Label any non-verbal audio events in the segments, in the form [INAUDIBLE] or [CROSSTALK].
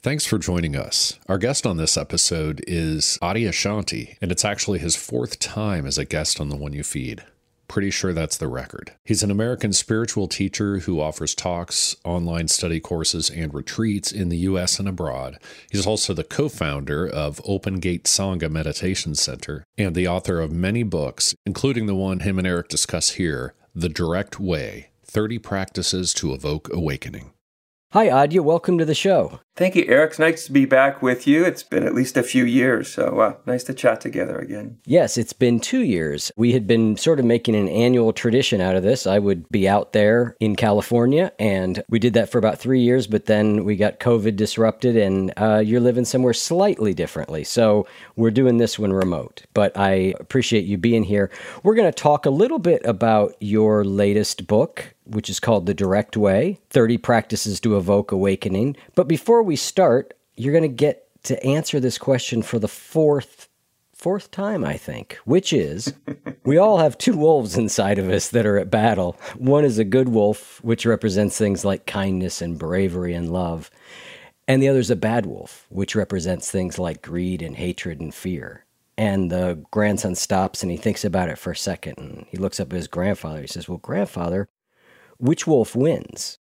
Thanks for joining us. Our guest on this episode is Adyashanti, and it's actually his fourth time as a guest on the one you feed. Pretty sure that's the record. He's an American spiritual teacher who offers talks, online study courses, and retreats in the U.S. and abroad. He's also the co founder of Open Gate Sangha Meditation Center and the author of many books, including the one him and Eric discuss here The Direct Way 30 Practices to Evoke Awakening. Hi, Adya. Welcome to the show. Thank you, Eric. It's nice to be back with you. It's been at least a few years, so uh, nice to chat together again. Yes, it's been two years. We had been sort of making an annual tradition out of this. I would be out there in California, and we did that for about three years, but then we got COVID disrupted, and uh, you're living somewhere slightly differently. So we're doing this one remote, but I appreciate you being here. We're going to talk a little bit about your latest book, which is called The Direct Way 30 Practices to Evoke Awakening. But before we start, you're going to get to answer this question for the fourth fourth time, I think, which is [LAUGHS] we all have two wolves inside of us that are at battle. One is a good wolf, which represents things like kindness and bravery and love. And the other is a bad wolf, which represents things like greed and hatred and fear. And the grandson stops and he thinks about it for a second and he looks up at his grandfather. He says, Well, grandfather, which wolf wins?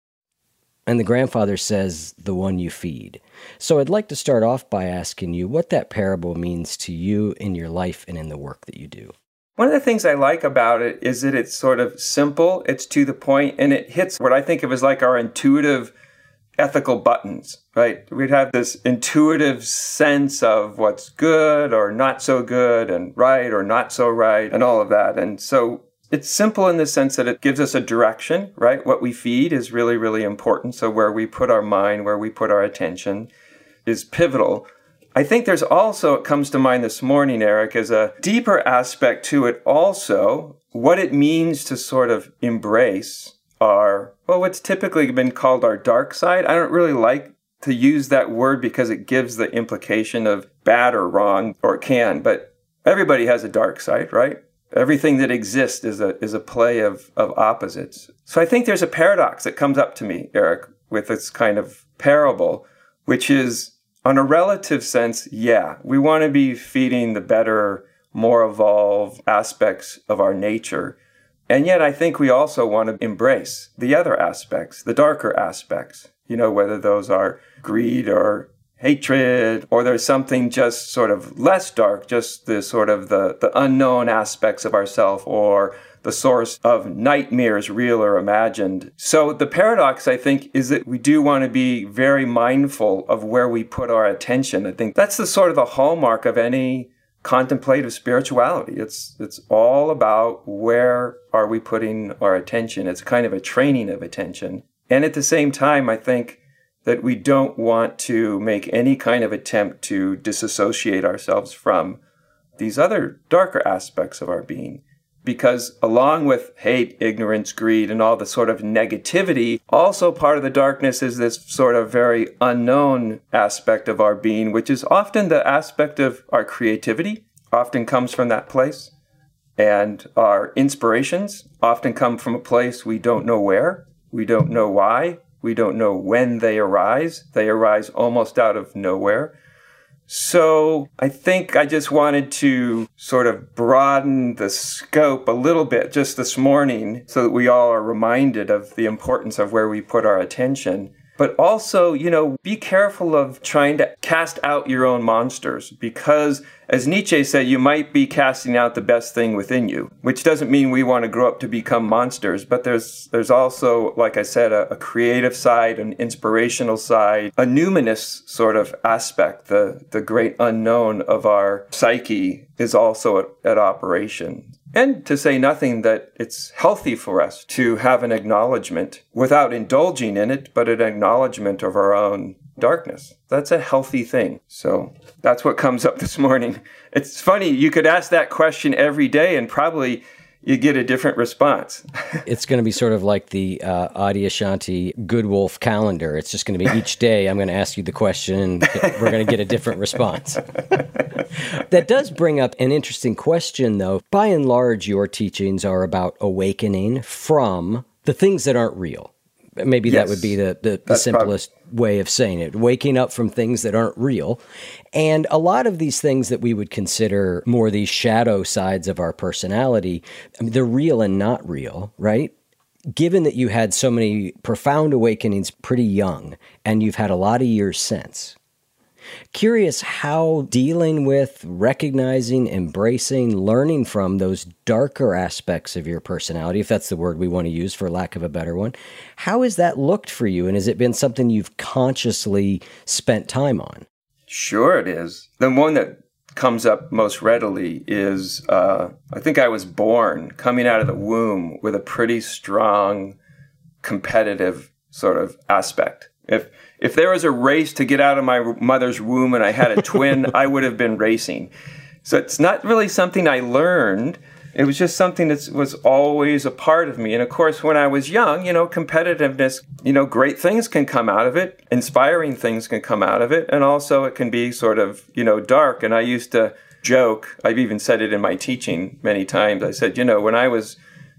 And the grandfather says, the one you feed. So I'd like to start off by asking you what that parable means to you in your life and in the work that you do. One of the things I like about it is that it's sort of simple, it's to the point, and it hits what I think of as like our intuitive ethical buttons, right? We'd have this intuitive sense of what's good or not so good and right or not so right and all of that. And so it's simple in the sense that it gives us a direction, right? What we feed is really, really important. So where we put our mind, where we put our attention is pivotal. I think there's also, it comes to mind this morning, Eric, is a deeper aspect to it also, what it means to sort of embrace our, well, what's typically been called our dark side. I don't really like to use that word because it gives the implication of bad or wrong, or can, but everybody has a dark side, right? Everything that exists is a is a play of of opposites. So I think there's a paradox that comes up to me, Eric, with this kind of parable, which is on a relative sense, yeah, we want to be feeding the better, more evolved aspects of our nature. And yet, I think we also want to embrace the other aspects, the darker aspects, you know, whether those are greed or hatred, or there's something just sort of less dark, just the sort of the, the unknown aspects of ourself or the source of nightmares, real or imagined. So the paradox, I think, is that we do want to be very mindful of where we put our attention. I think that's the sort of the hallmark of any contemplative spirituality. It's it's all about where are we putting our attention. It's kind of a training of attention. And at the same time, I think that we don't want to make any kind of attempt to disassociate ourselves from these other darker aspects of our being. Because along with hate, ignorance, greed, and all the sort of negativity, also part of the darkness is this sort of very unknown aspect of our being, which is often the aspect of our creativity, often comes from that place. And our inspirations often come from a place we don't know where, we don't know why, we don't know when they arise. They arise almost out of nowhere. So I think I just wanted to sort of broaden the scope a little bit just this morning so that we all are reminded of the importance of where we put our attention. But also, you know, be careful of trying to cast out your own monsters because, as Nietzsche said, you might be casting out the best thing within you, which doesn't mean we want to grow up to become monsters. But there's, there's also, like I said, a, a creative side, an inspirational side, a numinous sort of aspect. The, the great unknown of our psyche is also at, at operation. And to say nothing that it's healthy for us to have an acknowledgement without indulging in it, but an acknowledgement of our own darkness. That's a healthy thing. So that's what comes up [LAUGHS] this morning. It's funny, you could ask that question every day and probably you get a different response. [LAUGHS] it's going to be sort of like the uh, Adyashanti Good Wolf calendar. It's just going to be each day I'm going to ask you the question and [LAUGHS] we're going to get a different response. that does bring up an interesting question, though. By and large, your teachings are about awakening from the things that aren't real. Maybe yes, that would be the, the, the simplest way of saying it waking up from things that aren't real. And a lot of these things that we would consider more these shadow sides of our personality, mean, they're real and not real, right? Given that you had so many profound awakenings pretty young and you've had a lot of years since, Curious how dealing with, recognizing, embracing, learning from those darker aspects of your personality, if that's the word we want to use for lack of a better one, how has that looked for you? And has it been something you've consciously spent time on? Sure, it is. The one that comes up most readily is uh, I think I was born coming out of the womb with a pretty strong competitive sort of aspect. If if there was a race to get out of my mother's womb and I had a twin, [LAUGHS] I would have been racing. So it's not really something I learned. It was just something that was always a part of me. And of course, when I was young, you know, competitiveness, you know, great things can come out of it, inspiring things can come out of it, and also it can be sort of, you know, dark. And I used to joke, I've even said it in my teaching many times. I said, you know, when I was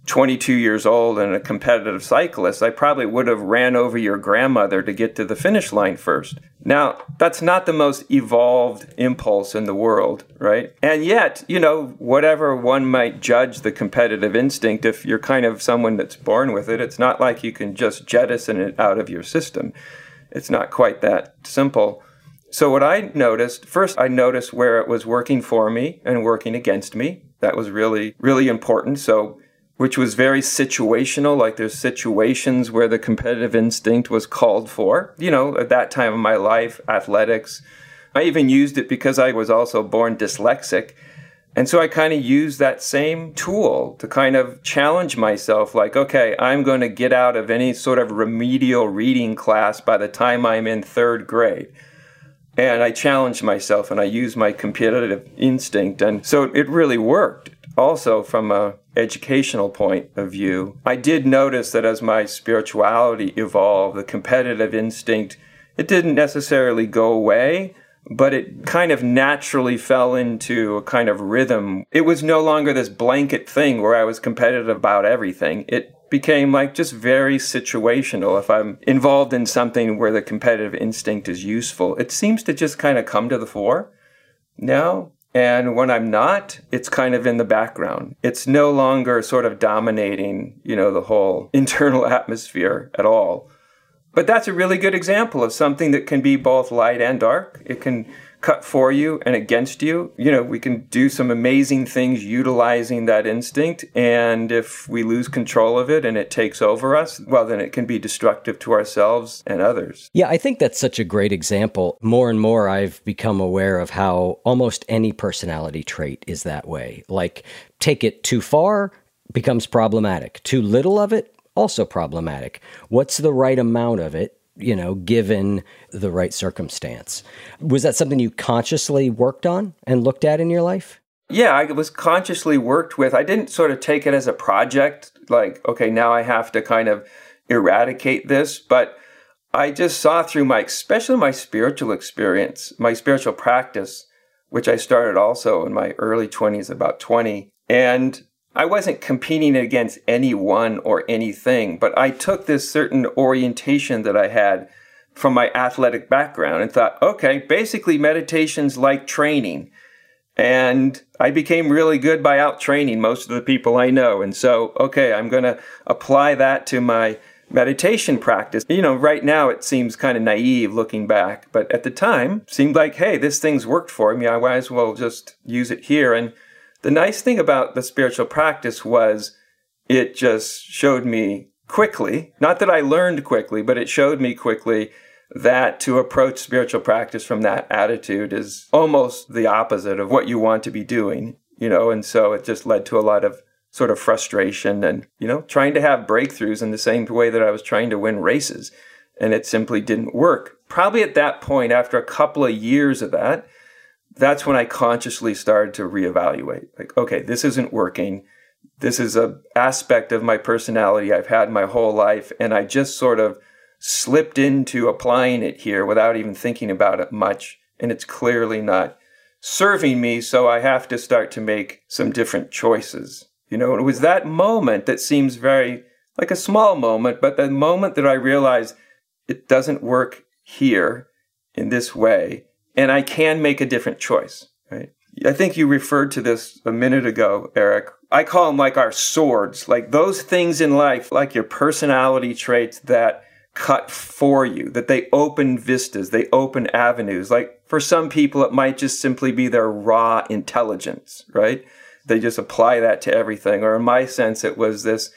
22 years old and a competitive cyclist, I probably would have ran over your grandmother to get to the finish line first. Now, that's not the most evolved impulse in the world, right? And yet, you know, whatever one might judge the competitive instinct, if you're kind of someone that's born with it, it's not like you can just jettison it out of your system. It's not quite that simple. So, what I noticed first, I noticed where it was working for me and working against me. That was really, really important. So, which was very situational. Like there's situations where the competitive instinct was called for. You know, at that time of my life, athletics. I even used it because I was also born dyslexic. And so I kind of used that same tool to kind of challenge myself like, okay, I'm going to get out of any sort of remedial reading class by the time I'm in third grade. And I challenged myself and I used my competitive instinct. And so it really worked also from a educational point of view, I did notice that as my spirituality evolved, the competitive instinct, it didn't necessarily go away, but it kind of naturally fell into a kind of rhythm. It was no longer this blanket thing where I was competitive about everything. It became like just very situational. If I'm involved in something where the competitive instinct is useful, it seems to just kind of come to the fore now. And when I'm not, it's kind of in the background. It's no longer sort of dominating, you know, the whole [LAUGHS] internal atmosphere at all. But that's a really good example of something that can be both light and dark. It can cut for you and against you. You know, we can do some amazing things utilizing that instinct. And if we lose control of it and it takes over us, well, then it can be destructive to ourselves and others. Yeah, I think that's such a great example. More and more, I've become aware of how almost any personality trait is that way. Like, take it too far, becomes problematic. Too little of it, also problematic. What's the right amount of it? you know, given the right circumstance. Was that something you consciously worked on and looked at in your life? Yeah, I was consciously worked with. I didn't sort of take it as a project, like, okay, now I have to kind of eradicate this, but I just saw through my, especially my spiritual experience, my spiritual practice, which I started also in my early 20s, about 20. And I wasn't competing against anyone or anything, but I took this certain orientation that I had from my athletic background and thought, okay, basically meditation's like training. And I became really good by out training most of the people I know. And so, okay, I'm going to apply that to my meditation practice. You know, right now it seems kind of naive looking back, but at the time seemed like, hey, this thing's worked for me. I might as well just use it here. And the nice thing about the spiritual practice was it just showed me quickly, not that I learned quickly, but it showed me quickly that to approach spiritual practice from that attitude is almost the opposite of what you want to be doing, you know, and so it just led to a lot of sort of frustration and, you know, trying to have breakthroughs in the same way that I was trying to win races. And it simply didn't work. Probably at that point, after a couple of years of that, that's when I consciously started to reevaluate. Like, okay, this isn't working. This is a aspect of my personality I've had my whole life, and I just sort of slipped into applying it here without even thinking about it much, and it's clearly not serving me, so I have to start to make some different choices. You know, it was that moment that seems very like a small moment, but the moment that I realized it doesn't work here in this way and I can make a different choice, right? I think you referred to this a minute ago, Eric. I call them like our swords, like those things in life, like your personality traits that cut for you, that they open vistas, they open avenues. Like for some people, it might just simply be their raw intelligence, right? They just apply that to everything. Or in my sense, it was this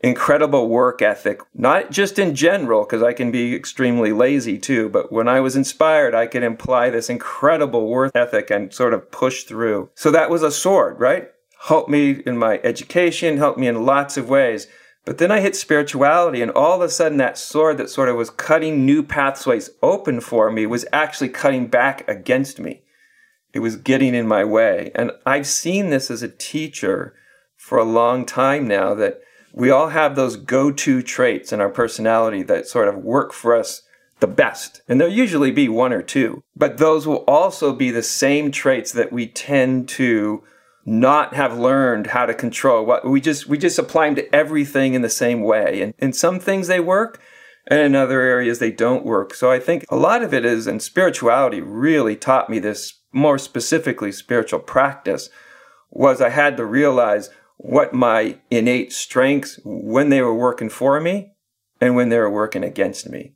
incredible work ethic, not just in general, because I can be extremely lazy too, but when I was inspired, I could imply this incredible work ethic and sort of push through. So that was a sword, right? Helped me in my education, helped me in lots of ways. But then I hit spirituality, and all of a sudden, that sword that sort of was cutting new pathways open for me was actually cutting back against me. It was getting in my way. And I've seen this as a teacher for a long time now that we all have those go to traits in our personality that sort of work for us the best. And there'll usually be one or two. But those will also be the same traits that we tend to not have learned how to control. What we just we just apply them to everything in the same way. And in some things they work, and in other areas they don't work. So I think a lot of it is and spirituality really taught me this more specifically spiritual practice was I had to realize what my innate strengths when they were working for me and when they were working against me.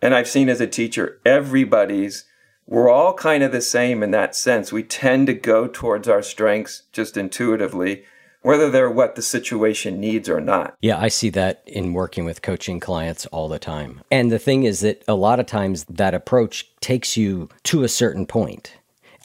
And I've seen as a teacher, everybody's, we're all kind of the same in that sense. We tend to go towards our strengths just intuitively, whether they're what the situation needs or not. Yeah, I see that in working with coaching clients all the time. And the thing is that a lot of times that approach takes you to a certain point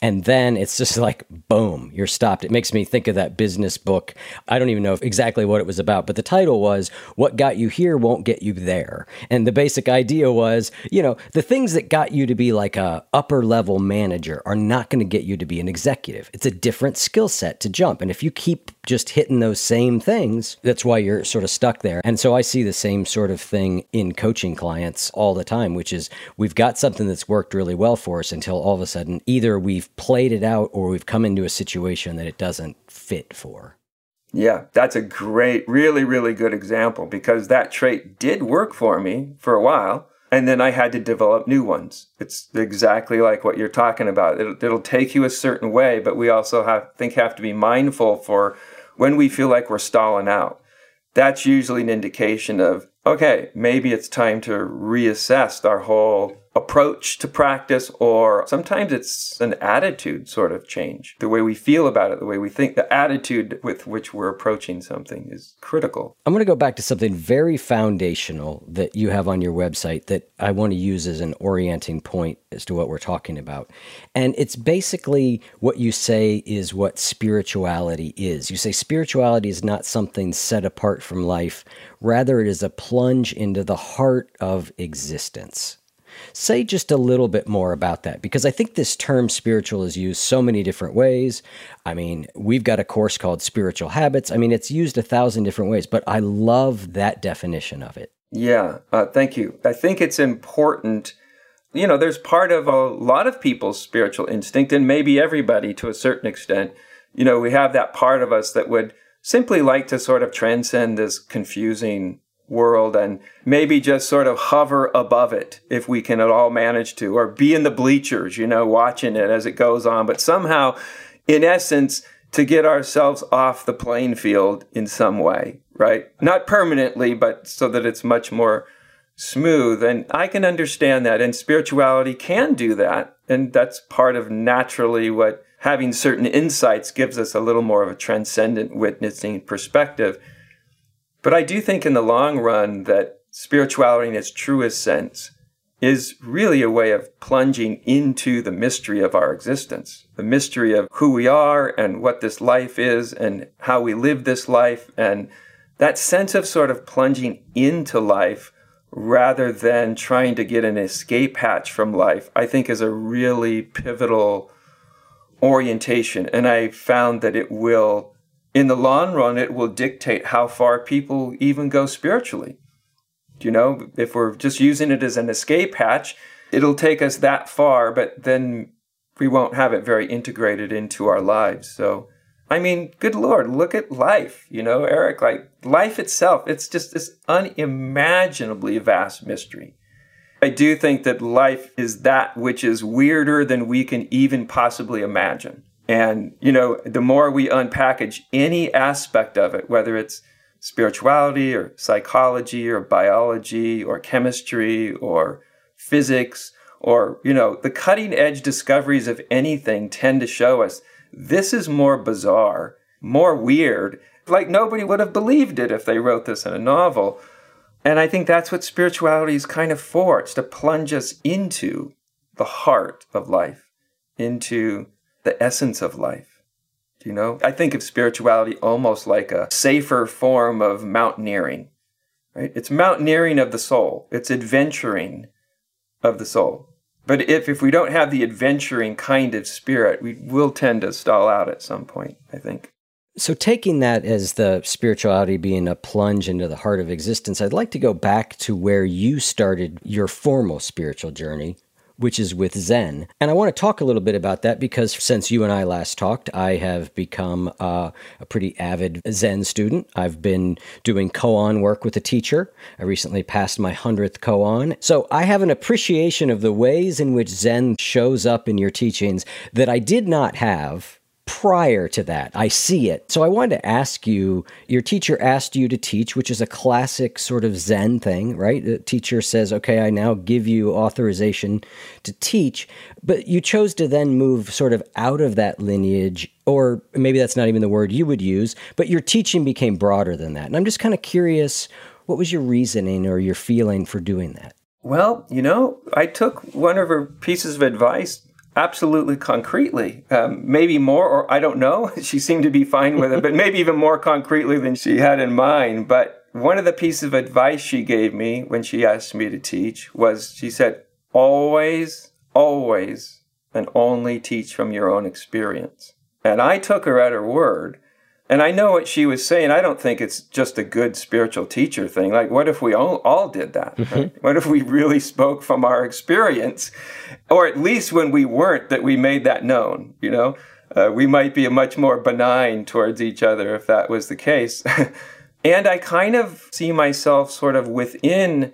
and then it's just like boom you're stopped. It makes me think of that business book. I don't even know exactly what it was about but the title was what got you here won't get you there. And the basic idea was you know the things that got you to be like a upper level manager are not going to get you to be an executive. It's a different skill set to jump. And if you keep just hitting those same things that's why you're sort of stuck there and so i see the same sort of thing in coaching clients all the time which is we've got something that's worked really well for us until all of a sudden either we've played it out or we've come into a situation that it doesn't fit for. Yeah, that's a great, really, really good example because that trait did work for me for a while. And then I had to develop new ones. It's exactly like what you're talking about. It'll, it'll take you a certain way, but we also have think have to be mindful for when we feel like we're stalling out. That's usually an indication of okay, maybe it's time to reassess our whole approach to practice, or sometimes it's an attitude sort of change. The way we feel about it, the way we think, the attitude with which we're approaching something is critical. I'm going to go back to something very foundational that you have on your website that I want to use as an orienting point as to what we're talking about. And it's basically what you say is what spirituality is. You say spirituality is not something set apart from life, rather, it is a plunge into the heart of existence. Say just a little bit more about that because I think this term spiritual is used so many different ways. I mean, we've got a course called Spiritual Habits. I mean, it's used a thousand different ways, but I love that definition of it. Yeah, uh, thank you. I think it's important. You know, there's part of a lot of people's spiritual instinct, and maybe everybody to a certain extent. You know, we have that part of us that would simply like to sort of transcend this confusing world and maybe just sort of hover above it if we can at all manage to, or be in the bleachers, you know, watching it as it goes on. But somehow, in essence, to get ourselves off the playing field in some way, right? Not permanently, but so that it's much more smooth. And I can understand that. And spirituality can do that. And that's part of naturally what having certain insights gives us a little more of a transcendent witnessing perspective. But I do think in the long run that spirituality in its truest sense is really a way of plunging into the mystery of our existence, the mystery of who we are and what this life is and how we live this life. And that sense of sort of plunging into life rather than trying to get an escape hatch from life, I think is a really pivotal orientation. And I found that it will in the long run, it will dictate how far people even go spiritually. You know, if we're just using it as an escape hatch, it'll take us that far, but then we won't have it very integrated into our lives. So, I mean, good Lord, look at life, you know, Eric, like life itself, it's just this unimaginably vast mystery. I do think that life is that which is weirder than we can even possibly imagine. And, you know, the more we unpackage any aspect of it, whether it's spirituality or psychology or biology or chemistry or physics or, you know, the cutting edge discoveries of anything tend to show us this is more bizarre, more weird. Like nobody would have believed it if they wrote this in a novel. And I think that's what spirituality is kind of for. It's to plunge us into the heart of life, into the essence of life. You know? I think of spirituality almost like a safer form of mountaineering, right? It's mountaineering of the soul, it's adventuring of the soul. But if, if we don't have the adventuring kind of spirit, we will tend to stall out at some point, I think. So, taking that as the spirituality being a plunge into the heart of existence, I'd like to go back to where you started your formal spiritual journey, which is with Zen. And I want to talk a little bit about that because since you and I last talked, I have become uh, a pretty avid Zen student. I've been doing koan work with a teacher. I recently passed my 100th koan. So I have an appreciation of the ways in which Zen shows up in your teachings that I did not have prior to that. I see it. So I wanted to ask you your teacher asked you to teach, which is a classic sort of Zen thing, right? The teacher says, okay, I now give you authorization to teach, but you chose to then move sort of out of that lineage. Or maybe that's not even the word you would use, but your teaching became broader than that. And I'm just kind of curious what was your reasoning or your feeling for doing that? Well, you know, I took one of her pieces of advice Absolutely concretely. Um, maybe more, or I don't know. [LAUGHS] she seemed to be fine with it, but maybe even more concretely than she had in mind. But one of the pieces of advice she gave me when she asked me to teach was she said, always, always, and only teach from your own experience. And I took her at her word. And I know what she was saying. I don't think it's just a good spiritual teacher thing. Like, what if we all, all did that? [LAUGHS] Right? What if we really spoke from our experience? Or at least when we weren't, that we made that known, you know? uh, we might be much more benign towards each other if that was the case. [LAUGHS] and I kind of see myself sort of within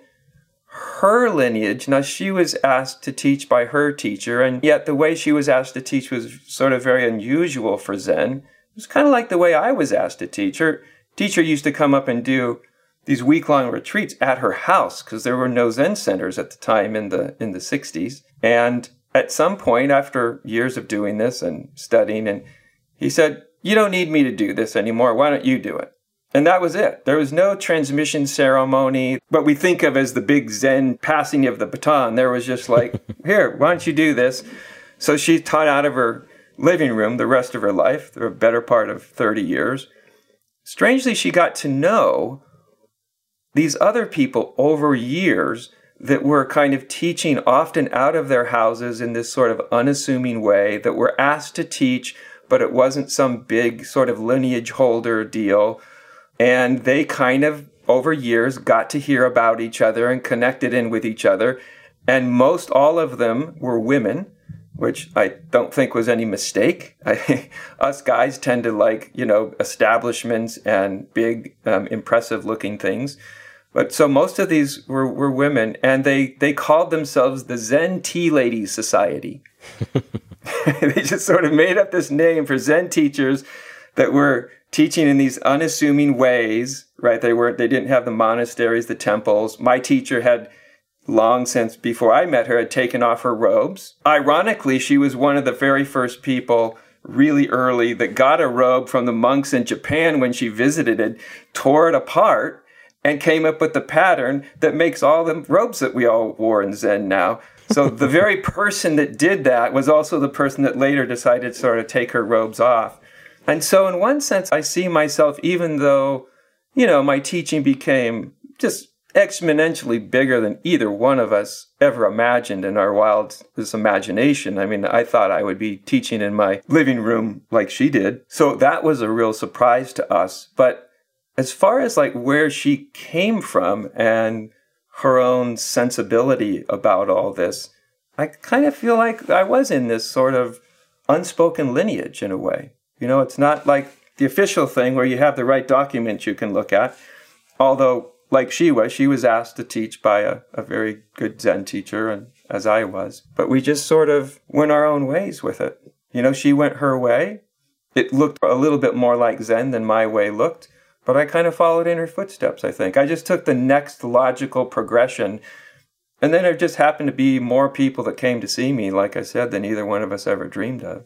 her lineage. Now, she was asked to teach by her teacher, and yet the way she was asked to teach was sort of very unusual for Zen. It was kind of like the way I was asked to teach. Her teacher used to come up and do these week-long retreats at her house because there were no Zen centers at the time in the in the 60s. And at some point, after years of doing this and studying, and he said, "You don't need me to do this anymore. Why don't you do it?" And that was it. There was no transmission ceremony, what we think of as the big Zen passing of the baton. There was just like, [LAUGHS] here, why don't you do this? So she taught out of her living room the rest of her life, the better part of 30 years. Strangely, she got to know these other people over years that were kind of teaching often out of their houses in this sort of unassuming way, that were asked to teach, but it wasn't some big sort of lineage holder deal and they kind of, over years, got to hear about each other and connected in with each other. And most all of them were women, which I don't think was any mistake. I, [LAUGHS] us guys tend to like, you know, establishments and big, um, impressive looking things. But so most of these were, were women, and they, they called themselves the Zen Tea Ladies Society. [LAUGHS] [LAUGHS] they just sort of made up this name for Zen teachers that were teaching in these unassuming ways, right? They weren't, they didn't have the monasteries, the temples. My teacher had long since before I met her had taken off her robes. Ironically, she was one of the very first people really early that got a robe from the monks in Japan when she visited it, tore it apart, and came up with the pattern that makes all the robes that we all wore in Zen now. So the [LAUGHS] very person that did that was also the person that later decided to sort of take her robes off. And so, in one sense, I see myself, even though, you know, my teaching became just exponentially bigger than either one of us ever imagined in our wildest imagination. I mean, I thought I would be teaching in my living room like she did. So that was a real surprise to us. But as far as like where she came from and her own sensibility about all this, I kind of feel like I was in this sort of unspoken lineage in a way. You know, it's not like the official thing where you have the right documents you can look at. Although, like she was, she was asked to teach by a, a very good Zen teacher, and as I was. But we just sort of went our own ways with it. You know, she went her way. It looked a little bit more like Zen than my way looked, but I kind of followed in her footsteps, I think. I just took the next logical progression. And then there just happened to be more people that came to see me, like I said, than either one of us ever dreamed of.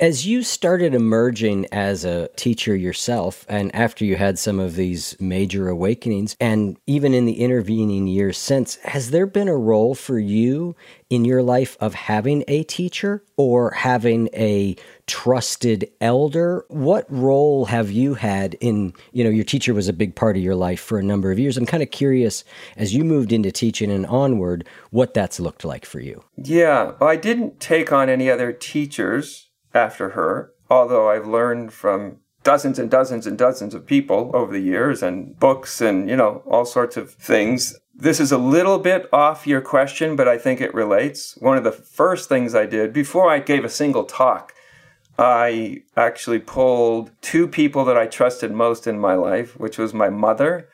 As you started emerging as a teacher yourself, and after you had some of these major awakenings, and even in the intervening years since, has there been a role for you in your life of having a teacher or having a trusted elder? What role have you had in, you know, your teacher was a big part of your life for a number of years. I'm kind of curious as you moved into teaching and onward, what that's looked like for you. Yeah, I didn't take on any other teachers after her, although I've learned from dozens and dozens and dozens of people over the years and books and, you know, all sorts of things. This is a little bit off your question, but I think it relates. One of the first things I did before I gave a single talk, I actually pulled two people that I trusted most in my life, which was my mother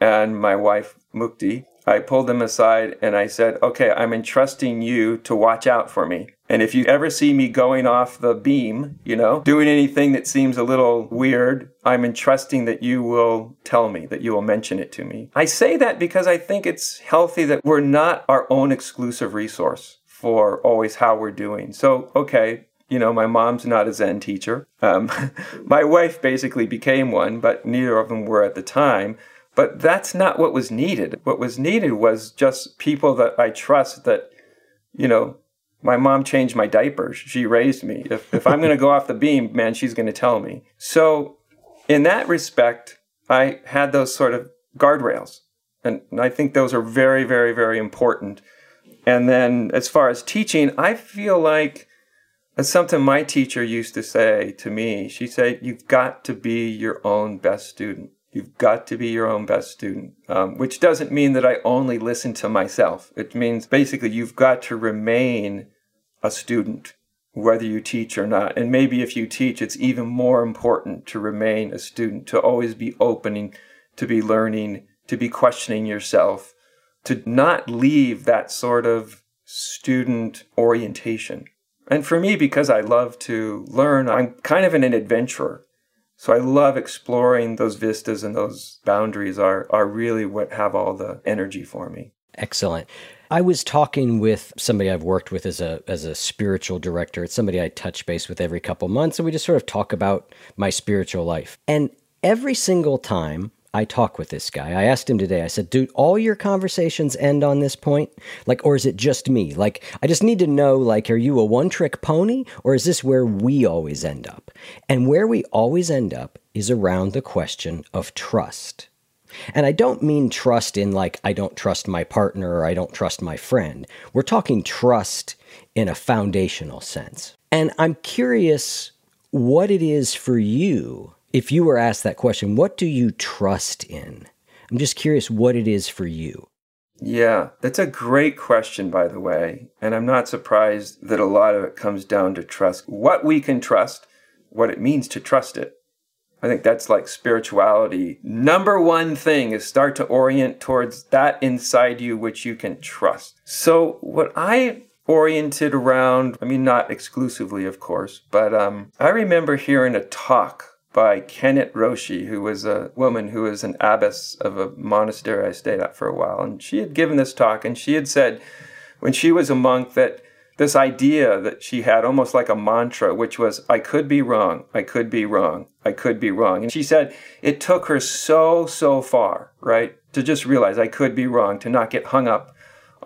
and my wife, Mukti. I pulled them aside and I said, okay, I'm entrusting you to watch out for me. And if you ever see me going off the beam, you know, doing anything that seems a little weird, I'm entrusting that you will tell me, that you will mention it to me. I say that because I think it's healthy that we're not our own exclusive resource for always how we're doing. So, okay, you know, my mom's not a Zen teacher. Um, [LAUGHS] my wife basically became one, but neither of them were at the time. But that's not what was needed. What was needed was just people that I trust that, you know, my mom changed my diapers. She raised me. If, if I'm going to go off the beam, man, she's going to tell me. So, in that respect, I had those sort of guardrails. And I think those are very, very, very important. And then as far as teaching, I feel like it's something my teacher used to say to me. She said, You've got to be your own best student. You've got to be your own best student, um, which doesn't mean that I only listen to myself. It means basically you've got to remain a student, whether you teach or not. And maybe if you teach, it's even more important to remain a student, to always be opening, to be learning, to be questioning yourself, to not leave that sort of student orientation. And for me, because I love to learn, I'm kind of an adventurer. So I love exploring those vistas and those boundaries are are really what have all the energy for me. Excellent. I was talking with somebody I've worked with as a as a spiritual director. It's somebody I touch base with every couple months and we just sort of talk about my spiritual life. And every single time I talk with this guy. I asked him today, I said, "Do all your conversations end on this point? Like, or is it just me? Like, I just need to know, like, are you a one trick pony or is this where we always end up? And where we always end up is around the question of trust. And I don't mean trust in like, I don't trust my partner or I don't trust my friend. We're talking trust in a foundational sense. And I'm curious what it is for you if you were asked that question, what do you trust in? I'm just curious what it is for you. Yeah, that's a great question, by the way. And I'm not surprised that a lot of it comes down to trust. What we can trust, what it means to trust it. I think that's like spirituality. Number one thing is start to orient towards that inside you which you can trust. So, what I oriented around, I mean, not exclusively, of course, but um, I remember hearing a talk by Kennett Roshi, who was a woman who was an abbess of a monastery I stayed at for a while. And she had given this talk, and she had said when she was a monk that this idea that she had almost like a mantra, which was, I could be wrong, I could be wrong, I could be wrong. And she said it took her so, so far, right, to just realize I could be wrong, to not get hung up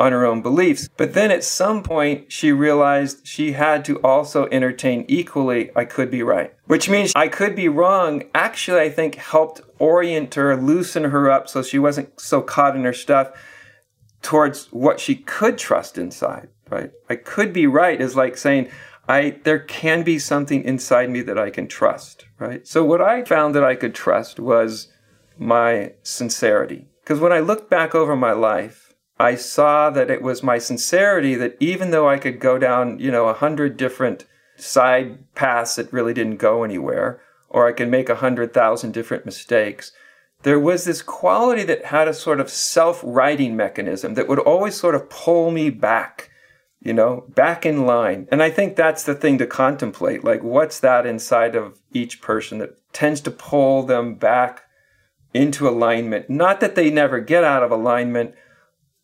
on her own beliefs. But then at some point, she realized she had to also entertain equally, I could be right. Which means I could be wrong, actually, I think helped orient her, loosen her up so she wasn't so caught in her stuff towards what she could trust inside, right? I could be right is like saying, I, there can be something inside me that I can trust, right? So what I found that I could trust was my sincerity. Because when I look back over my life, I saw that it was my sincerity that even though I could go down, you know, a hundred different side paths that really didn't go anywhere, or I could make a hundred thousand different mistakes, there was this quality that had a sort of self righting mechanism that would always sort of pull me back, you know, back in line. And I think that's the thing to contemplate. Like, what's that inside of each person that tends to pull them back into alignment? Not that they never get out of alignment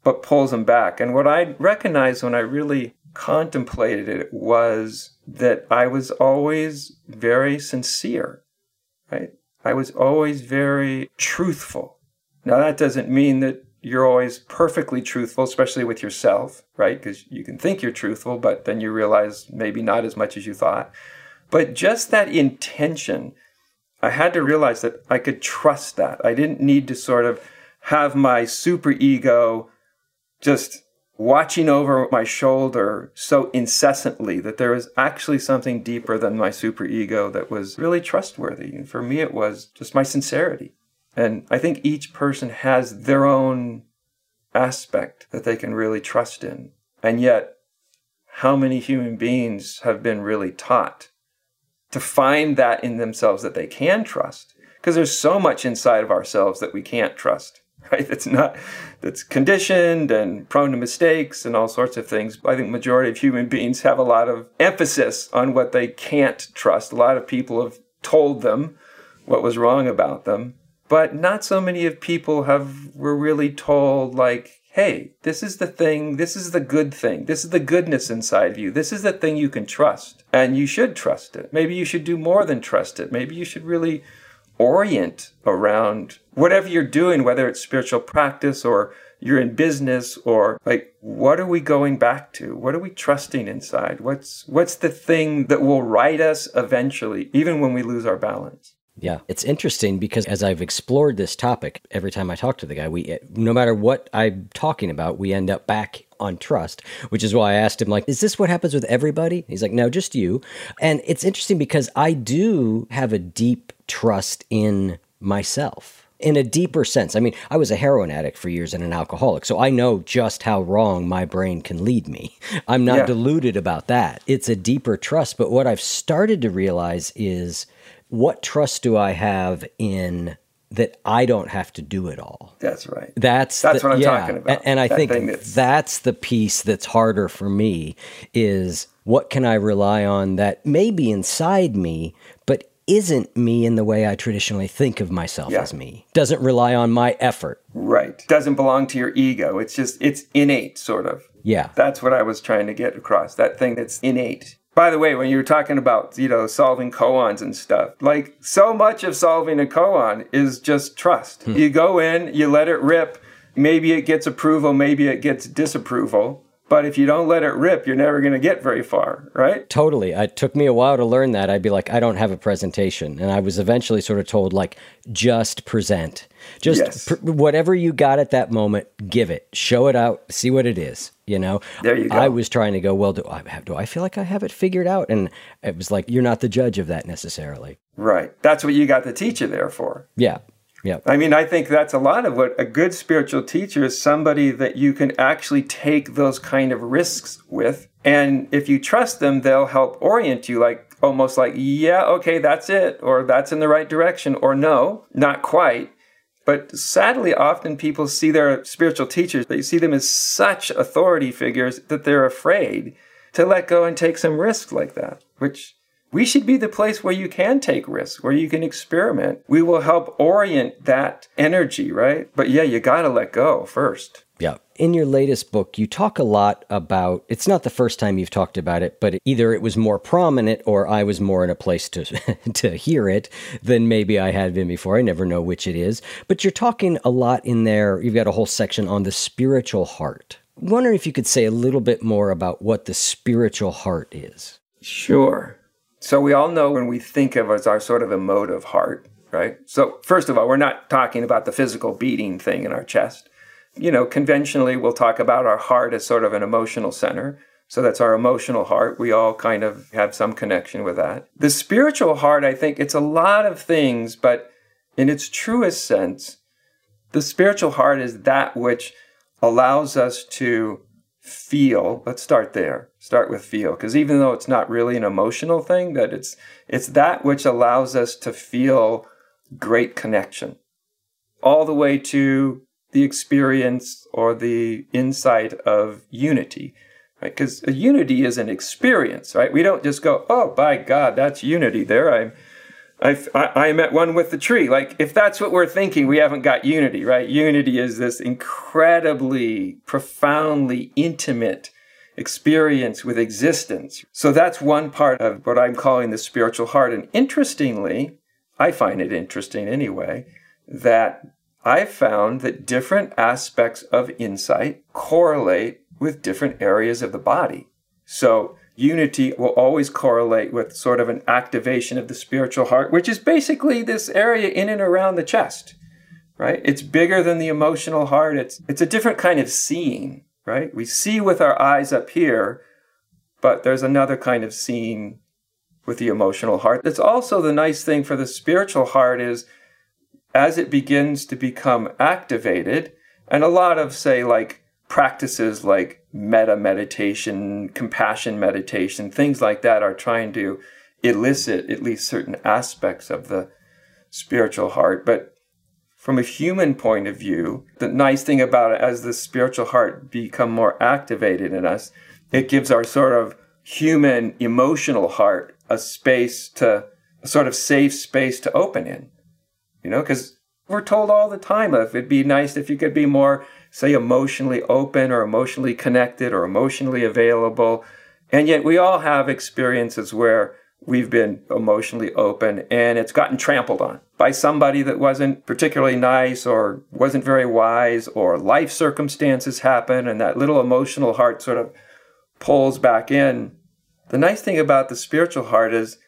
but pulls them back. And what I recognized when I really contemplated it was that I was always very sincere, right? I was always very truthful. Now, that doesn't mean that you're always perfectly truthful, especially with yourself, right? Because you can think you're truthful, but then you realize maybe not as much as you thought. But just that intention, I had to realize that I could trust that. I didn't need to sort of have my super ego just watching over my shoulder so incessantly that there was actually something deeper than my super ego that was really trustworthy. And for me, it was just my sincerity. And I think each person has their own aspect that they can really trust in. And yet, how many human beings have been really taught to find that in themselves that they can trust? Because there's so much inside of ourselves that we can't trust. [LAUGHS] right? It's not that's conditioned and prone to mistakes and all sorts of things. I think majority of human beings have a lot of emphasis on what they can't trust. A lot of people have told them what was wrong about them, but not so many of people have were really told like, "Hey, this is the thing, this is the good thing. This is the goodness inside of you. This is the thing you can trust, and you should trust it. Maybe you should do more than trust it. Maybe you should really orient around whatever you're doing, whether it's spiritual practice or you're in business or like what are we going back to? What are we trusting inside? What's what's the thing that will right us eventually even when we lose our balance yeah, it's interesting because as I've explored this topic, every time I talk to the guy, we no matter what I'm talking about, we end up back on trust, which is why I asked him like, "Is this what happens with everybody?" He's like, "No, just you." And it's interesting because I do have a deep trust in myself in a deeper sense. I mean, I was a heroin addict for years and an alcoholic, so I know just how wrong my brain can lead me. I'm not yeah. deluded about that. It's a deeper trust, but what I've started to realize is what trust do I have in that I don't have to do it all. That's right. That's that's the, what I'm yeah, talking about. And, and I think that's... that's the piece that's harder for me is what can I rely on that may be inside me, but isn't me in the way I traditionally think of myself yeah. as me. Doesn't rely on my effort. Right. Doesn't belong to your ego. It's just, it's innate, sort of. Yeah. That's what I was trying to get across. That thing that's innate. By the way, when you were talking about, you know, solving koans and stuff, like so much of solving a koan is just trust. Hmm. You go in, you let it rip. Maybe it gets approval, maybe it gets disapproval but if you don't let it rip, you're never going to get very far, right? Totally. It took me a while to learn that. I'd be like, I don't have a presentation. And I was eventually sort of told, like, just present. Just yes. pr- whatever you got at that moment, give it. Show it out. See what it is. You know, there you go. I was trying to go, well, do I have, do I feel like I have it figured out? And it was like, you're not the judge of that necessarily. Right. That's what you got the teacher there for. Yeah. Yeah. I mean, I think that's a lot of what a good spiritual teacher is somebody that you can actually take those kind of risks with. And if you trust them, they'll help orient you like almost like, yeah, okay, that's it, or that's in the right direction, or no, not quite. But sadly, often people see their spiritual teachers, they see them as such authority figures that they're afraid to let go and take some risks like that, which we should be the place where you can take risks, where you can experiment. We will help orient that energy, right? But yeah, you got to let go first. Yeah. In your latest book, you talk a lot about it's not the first time you've talked about it, but either it was more prominent or I was more in a place to [LAUGHS] to hear it than maybe I had been before. I never know which it is. But you're talking a lot in there. You've got a whole section on the spiritual heart. Wondering if you could say a little bit more about what the spiritual heart is. Sure. So we all know when we think of as our sort of emotive heart, right? So first of all, we're not talking about the physical beating thing in our chest. You know, conventionally we'll talk about our heart as sort of an emotional center. So that's our emotional heart. We all kind of have some connection with that. The spiritual heart, I think it's a lot of things, but in its truest sense, the spiritual heart is that which allows us to feel. Let's start there. Start with feel because even though it's not really an emotional thing that it's it's that which allows us to feel great connection. All the way to the experience or the insight of unity right? Because unity is an experience right? We don't just go oh by god that's unity there. I'm I, I am at one with the tree. Like, if that's what we're thinking, we haven't got unity, right? Unity is this incredibly, profoundly intimate experience with existence. So that's one part of what I'm calling the spiritual heart. And interestingly, I find it interesting anyway, that I found that different aspects of insight correlate with different areas of the body. So unity will always correlate with sort of an activation of the spiritual heart, which is basically this area in and around the chest, right? It's bigger than the emotional heart. It's, it's a different kind of seeing, right? We see with our eyes up here, but there's another kind of seeing with the emotional heart. It's also the nice thing for the spiritual heart is as it begins to become activated, and a lot of, say, like practices like metta meditation, compassion meditation, things like that are trying to elicit at least certain aspects of the spiritual heart. But from a human point of view, the nice thing about it, as the spiritual heart become more activated in us, it gives our sort of human emotional heart a space to, a sort of safe space to open in. You know, because we're told all the time if it'd be nice if you could be more, say, emotionally open or emotionally connected or emotionally available. And yet we all have experiences where we've been emotionally open and it's gotten trampled on by somebody that wasn't particularly nice or wasn't very wise or life circumstances happen and that little emotional heart sort of pulls back in. The nice thing about the spiritual heart is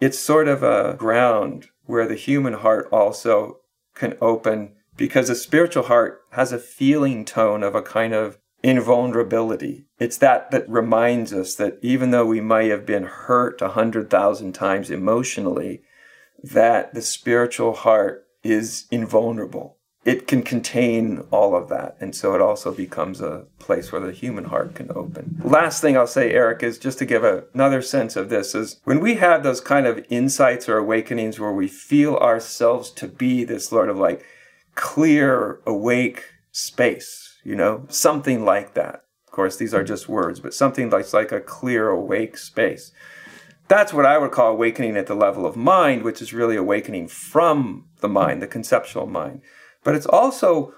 it's sort of a ground where the human heart also can open because a spiritual heart has a feeling tone of a kind of invulnerability. It's that that reminds us that even though we might have been hurt a hundred thousand times emotionally, that the spiritual heart is invulnerable it can contain all of that. And so it also becomes a place where the human heart can open. Last thing I'll say, Eric, is just to give a, another sense of this is when we have those kind of insights or awakenings where we feel ourselves to be this sort of like clear, awake space, you know, something like that. Of course, these are just words, but something that's like a clear, awake space. That's what I would call awakening at the level of mind, which is really awakening from the mind, the conceptual mind but it's also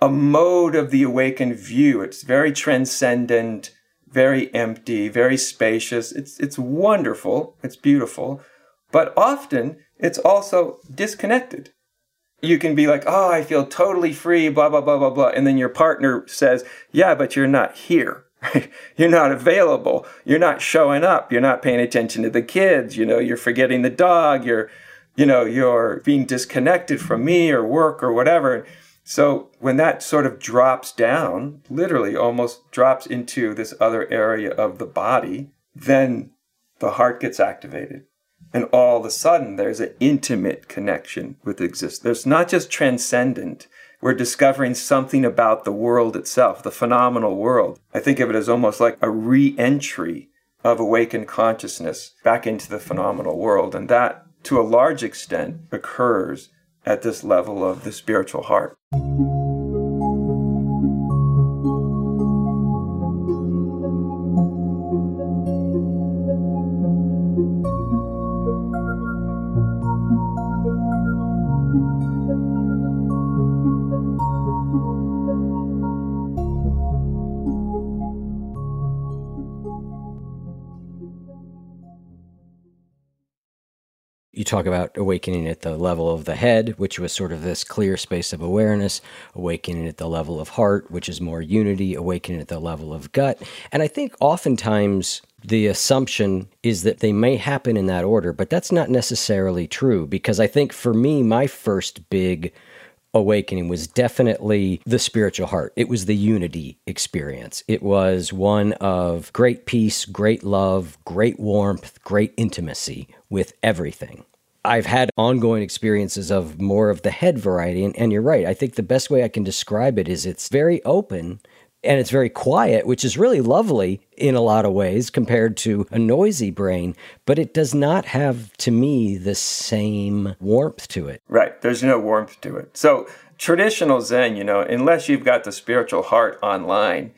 a mode of the awakened view. It's very transcendent, very empty, very spacious. It's, it's wonderful. It's beautiful. But often it's also disconnected. You can be like, oh, I feel totally free, blah, blah, blah, blah, blah. And then your partner says, yeah, but you're not here. [LAUGHS] you're not available. You're not showing up. You're not paying attention to the kids. You know, you're forgetting the dog. You're you know, you're being disconnected from me or work or whatever. So when that sort of drops down, literally almost drops into this other area of the body, then the heart gets activated. And all of a sudden, there's an intimate connection with existence. There's not just transcendent. We're discovering something about the world itself, the phenomenal world. I think of it as almost like a re entry of awakened consciousness back into the phenomenal world. And that to a large extent occurs at this level of the spiritual heart. Talk about awakening at the level of the head, which was sort of this clear space of awareness, awakening at the level of heart, which is more unity, awakening at the level of gut. And I think oftentimes the assumption is that they may happen in that order, but that's not necessarily true because I think for me, my first big awakening was definitely the spiritual heart. It was the unity experience. It was one of great peace, great love, great warmth, great intimacy with everything. I've had ongoing experiences of more of the head variety. And, and, you're right. I think the best way I can describe it is it's very open and it's very quiet, which is really lovely in a lot of ways compared to a noisy brain, but it does not have, to me, the same warmth to it. Right. There's no warmth to it. So, traditional Zen, you know, unless you've got the spiritual heart online,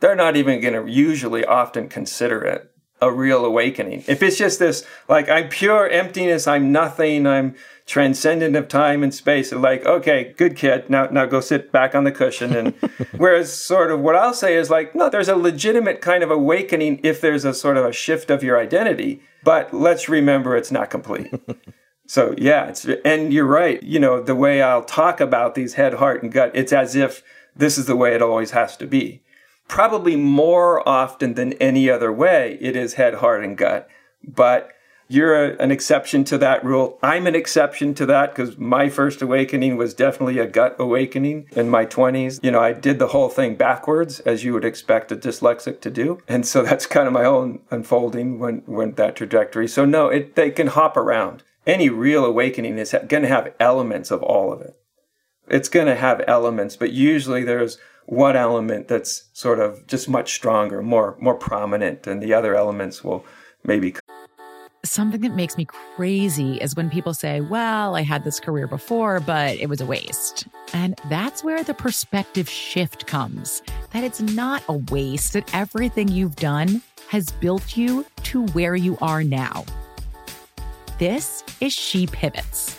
they're not even going to usually often consider it a real awakening. If it's just this, like, I'm pure emptiness, I'm nothing, I'm transcendent of time and space, and like, okay, good kid, now, now go sit back on the cushion. And [LAUGHS] whereas, sort of, what I'll say is like, no, there's a legitimate kind of awakening if there's a sort of a shift of your identity, but let's remember it's not complete. [LAUGHS] So yeah, it's and you're right. You know, the way I'll talk about these head, heart, and gut, it's as if this is the way it always has to be. Probably more often than any other way, it is head, heart, and gut. But you're a, an exception to that rule. I'm an exception to that because my first awakening was definitely a gut awakening in my 20s. You know, I did the whole thing backwards, as you would expect a dyslexic to do. And so [LAUGHS] that's kind of my own unfolding when went that trajectory. So no, it they can hop around any real awakening is going to have elements of all of it. It's going to have elements, but usually there's one element that's sort of just much stronger, more more prominent, and the other elements will maybe. Something that makes me crazy is when people say, Well, I had this career before, but it was a waste. And that's where the perspective shift comes that it's not a waste, that everything you've done has built you to where you are now. This is She Pivots,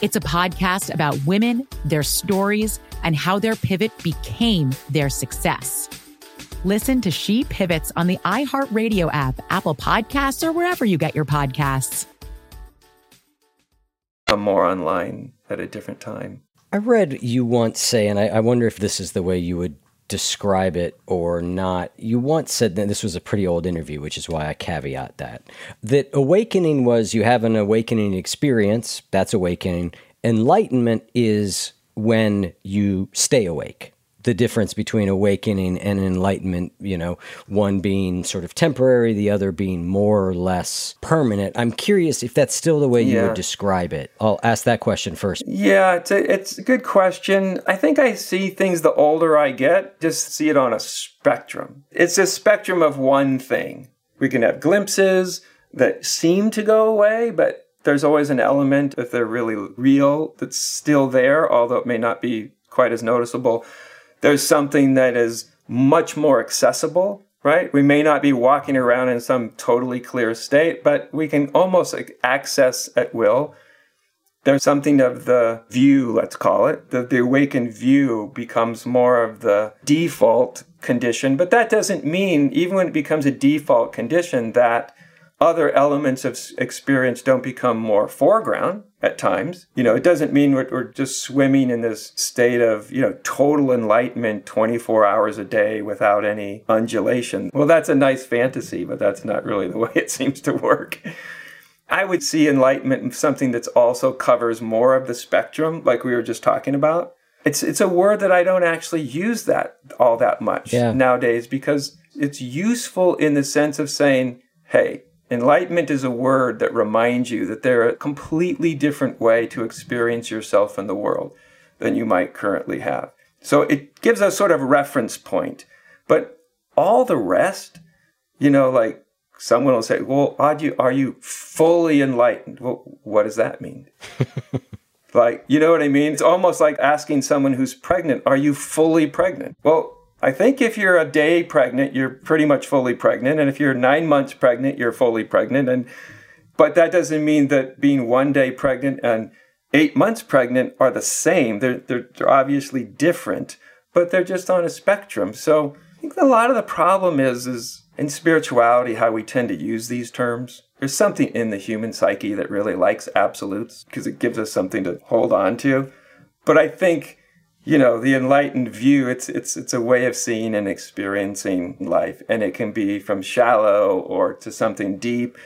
It's a podcast about women, their stories, and how their pivot became their success. Listen to She Pivots on the iHeartRadio app, Apple Podcasts, or wherever you get your podcasts. I'm more online at a different time. I read you once say, and I, I wonder if this is the way you would describe it or not. You once said that this was a pretty old interview, which is why I caveat that. That awakening was you have an awakening experience, that's awakening. Enlightenment is when you stay awake the difference between awakening and enlightenment, you know, one being sort of temporary, the other being more or less permanent. I'm curious if that's still the way you would describe it. I'll ask that question first. Yeah, it's a, it's a good question. I think I see things the older I get, just see it on a spectrum. It's a spectrum of one thing. We can have glimpses that seem to go away, but there's always an element, if they're really real, that's still there, although it may not be quite as noticeable there's something that is much more accessible, right? We may not be walking around in some totally clear state, but we can almost access at will. There's something of the view, let's call it. The, the awakened view becomes more of the default condition, but that doesn't mean, even when it becomes a default condition, that other elements of experience don't become more foreground at times. You know, it doesn't mean we're, we're, just swimming in this state of, you know, total enlightenment 24 hours a day without any undulation. Well, that's a nice fantasy, but that's not really the [LAUGHS] way it seems to work. I would see enlightenment something that also covers more of the spectrum, like we were just talking about. It's it's a word that I don't actually use that all that much yeah. nowadays because it's useful in the sense of saying, hey, Enlightenment is a word that reminds you that there are a completely different way to experience yourself in the world than you might currently have. So it gives a sort of a reference point. But all the rest, you know, like someone will say, well, are you, are you fully enlightened? Well, what does that mean? [LAUGHS] like, you know what I mean? It's almost like asking someone who's pregnant, are you fully pregnant? Well, I think if you're a day pregnant, you're pretty much fully pregnant, and if you're nine months pregnant, you're fully pregnant. And but that doesn't mean that being one day pregnant and eight months pregnant are the same. They're they're, they're obviously different, but they're just on a spectrum. So I think a lot of the problem is is in spirituality how we tend to use these terms. There's something in the human psyche that really likes absolutes because it gives us something to hold on to. But I think you know the enlightened view it's it's it's a way of seeing and experiencing life and it can be from shallow or to something deep.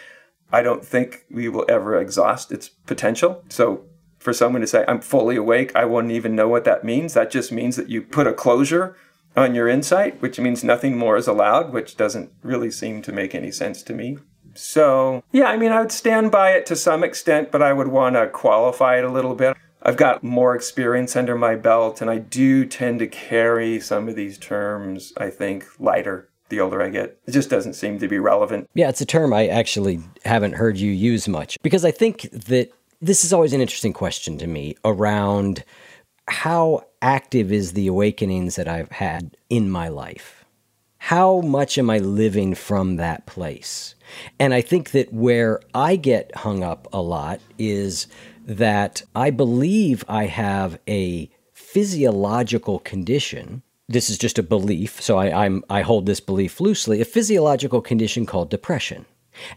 I don't think we will ever exhaust its potential. So for someone to say i'm fully awake i wouldn't even know what that means. That just means that you put a closure on your insight which means nothing more is allowed which doesn't really seem to make any sense to me. So, yeah, I mean, I would stand by it to some extent, but I would want to qualify it a little bit. I've got more experience under my belt, and I do tend to carry some of these terms, I think, lighter the older I get. It just doesn't seem to be relevant. Yeah, it's a term I actually haven't heard you use much because I think that this is always an interesting question to me around how active is the awakenings that I've had in my life? How much am I living from that place? And I think that where I get hung up a lot is that I believe I have a physiological condition. This is just a belief, so I, I'm, I hold this belief loosely a physiological condition called depression.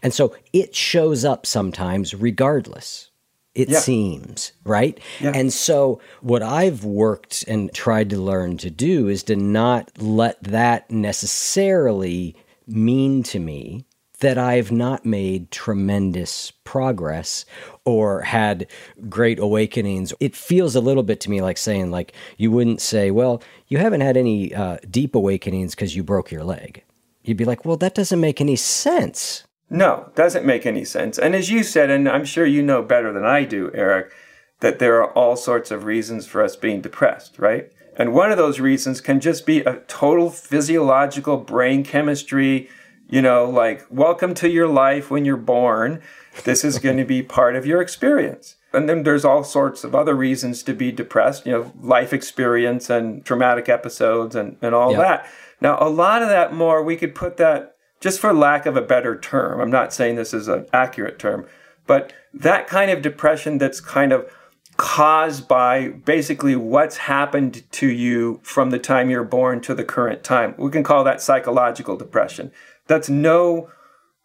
And so it shows up sometimes regardless it yeah. seems, right? Yeah. And so, what I've worked and tried to learn to do is to not let that necessarily mean to me that I've not made tremendous progress or had great awakenings. It feels a little bit to me like saying, like, you wouldn't say, well, you haven't had any uh, deep awakenings because you broke your leg. You'd be like, well, that doesn't make any sense. No, doesn't make any sense. And as you said, and I'm sure you know better than I do, Eric, that there are all sorts of reasons for us being depressed, right? And one of those reasons can just be a total physiological brain chemistry you know, like, welcome to your life when you're born. This is going to be [LAUGHS] part of your experience. And then there's all sorts of other reasons to be depressed, you know, life experience and traumatic episodes and, and all yeah. that. Now, a lot of that more, we could put that just for lack of a better term. I'm not saying this is an accurate term, but that kind of depression that's kind of caused by basically what's happened to you from the time you're born to the current time. We can call that psychological depression that's no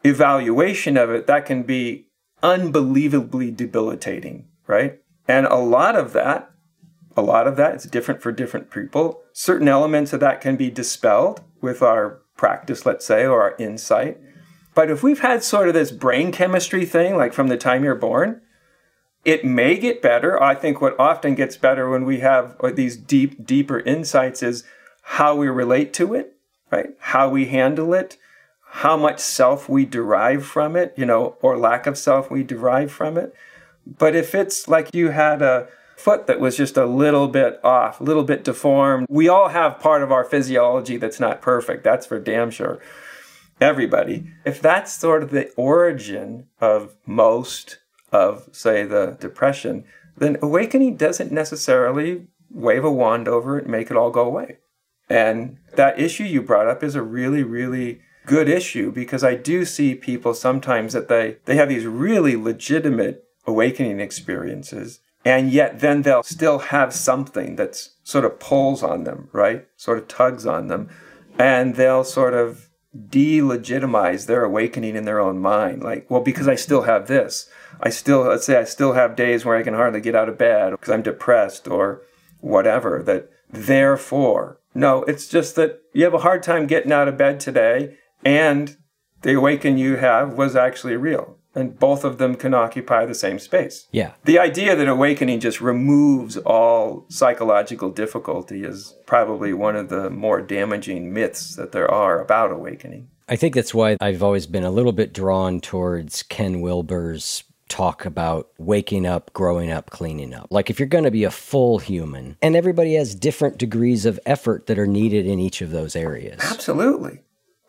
evaluation of it. That can be unbelievably debilitating, right? And a lot of that, a lot of that is different for different people. Certain elements of that can be dispelled with our practice, let's say, or our insight. But if we've had sort of this brain chemistry thing, like from the time you're born, it may get better. I think what often gets better when we have uh, these deep, deeper insights is how we relate to it, right? How we handle it, how much self we derive from it, you know, or lack of self we derive from it. But if it's like you had a foot that was just a little bit off, a little bit deformed, we all have part of our physiology that's not perfect. That's for damn sure. Everybody. If that's sort of the origin of most of, say, the depression, then awakening doesn't necessarily wave a wand over it and make it all go away. And that issue you brought up is a really, really good issue because I do see people sometimes that they, they have these really legitimate awakening experiences and yet then they'll still have something that's sort of pulls on them, right? Sort of tugs on them. And they'll sort of delegitimize their awakening in their own mind. Like, well, because I still have this. I still, let's say I still have days where I can hardly get out of bed because I'm depressed or whatever, that therefore, no, it's just that you have a hard time getting out of bed today and the awaken you have was actually real. And both of them can occupy the same space. Yeah. The idea that awakening just removes all psychological difficulty is probably one of the more damaging myths that there are about awakening. I think that's why I've always been a little bit drawn towards Ken Wilber's talk about waking up, growing up, cleaning up. Like if you're going to be a full human, and everybody has different degrees of effort that are needed in each of those areas. Absolutely.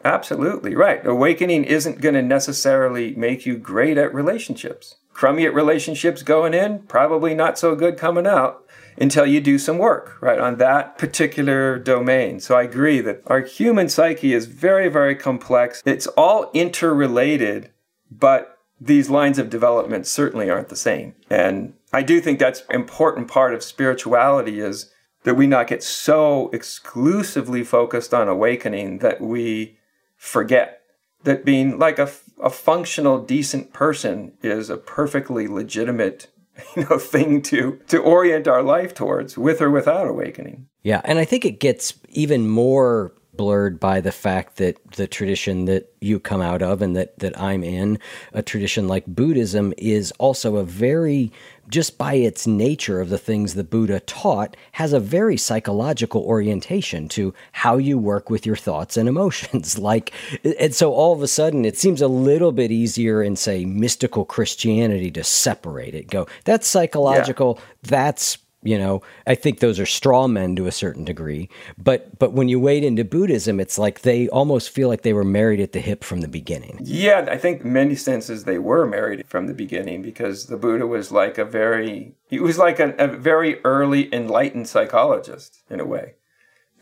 Absolutely right. Awakening isn't going to necessarily make you great at relationships. Crummy at relationships going in, probably not so good coming out until you do some work, right, on that particular domain. So I agree that our human psyche is very, very complex. It's all interrelated, but these lines of development certainly aren't the same. And I do think that's important part of spirituality is that we not get so exclusively focused on awakening that we forget that being like a, a functional, decent person is a perfectly legitimate [LAUGHS] you know thing to to orient our life towards with or without awakening. Yeah and i think it gets even more blurred by the fact that the tradition that you come out of and that, that I'm in, a tradition like Buddhism, is also a very, just by its nature of the things the Buddha taught, has a very psychological orientation to how you work with your thoughts and emotions. [LAUGHS] like, and so all of a sudden, it seems a little bit easier in, say, mystical Christianity to separate it. Go, that's psychological, yeah. that's you know i think those are straw men to a certain degree. But but when you wade into buddhism it's like they almost feel like they were married at the hip from the beginning. Yeah i think many senses they were married from the beginning because the buddha was like a very he was like a, a very early enlightened psychologist in a way.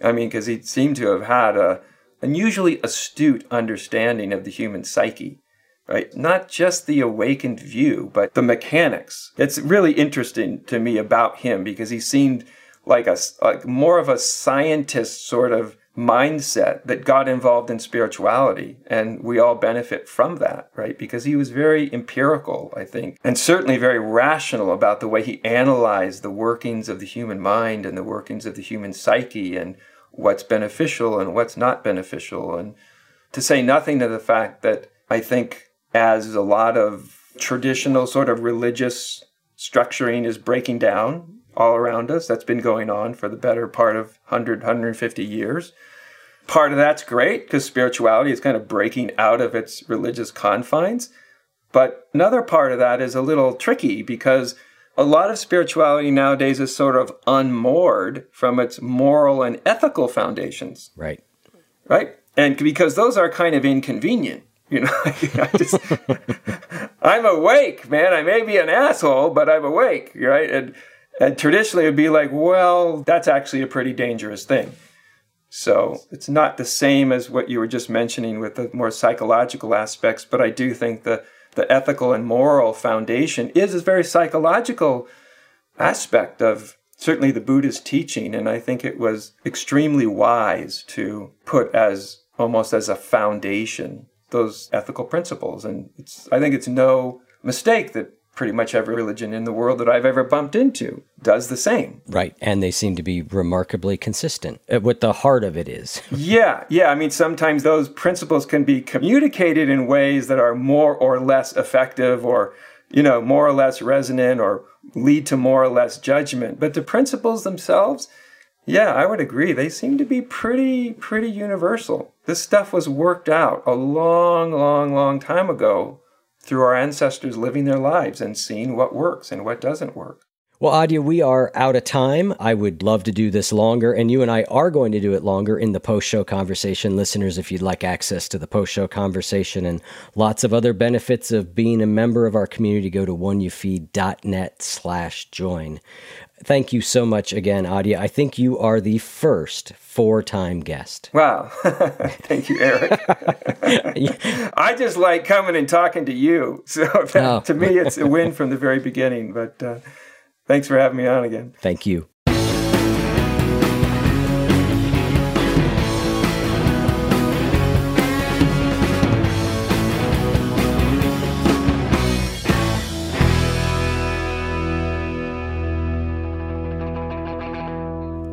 I mean because he seemed to have had a unusually astute understanding of the human psyche right? Not just the awakened view, but the mechanics. It's really interesting to me about him because he seemed like a like more of a scientist sort of mindset that got involved in spirituality and we all benefit from that right because he was very empirical i think and certainly very rational about the way he analyzed the workings of the human mind and the workings of the human psyche and what's beneficial and what's not beneficial and to say nothing of the fact that i think as a lot of traditional sort of religious structuring is breaking down all around us. That's been going on for the better part of 100, 150 years. Part of that's great because spirituality is kind of breaking out of its religious confines. But another part of that is a little tricky because a lot of spirituality nowadays is sort of unmoored from its moral and ethical foundations. Right. Right? And because those are kind of inconvenient. You know, [LAUGHS] I just, I'm awake, man. I may be an asshole, but I'm awake, right? And, and traditionally it'd be like, well, that's actually a pretty dangerous thing. So it's not the same as what you were just mentioning with the more psychological aspects, but I do think the, the ethical and moral foundation is a very psychological aspect of certainly the Buddha's teaching. And I think it was extremely wise to put as almost as a foundation those ethical principles. And it's, I think it's no mistake that pretty much every religion in the world that I've ever bumped into does the same. Right. And they seem to be remarkably consistent. Uh, what the heart of it is. [LAUGHS] yeah. Yeah. I mean, sometimes those principles can be communicated in ways that are more or less effective or, you know, more or less resonant or lead to more or less judgment. But the principles themselves, yeah, I would agree. They seem to be pretty, pretty universal. This stuff was worked out a long, long, long time ago through our ancestors living their lives and seeing what works and what doesn't work. Well, Adya, we are out of time. I would love to do this longer, and you and I are going to do it longer in the post show conversation. Listeners, if you'd like access to the post show conversation and lots of other benefits of being a member of our community, go to oneyoufeed.net slash join. Thank you so much again, Adya. I think you are the first four time guest. Wow. [LAUGHS] Thank you, Eric. [LAUGHS] I just like coming and talking to you. So that, [LAUGHS] oh. to me, it's a win from the very beginning. But uh, thanks for having me on again. Thank you.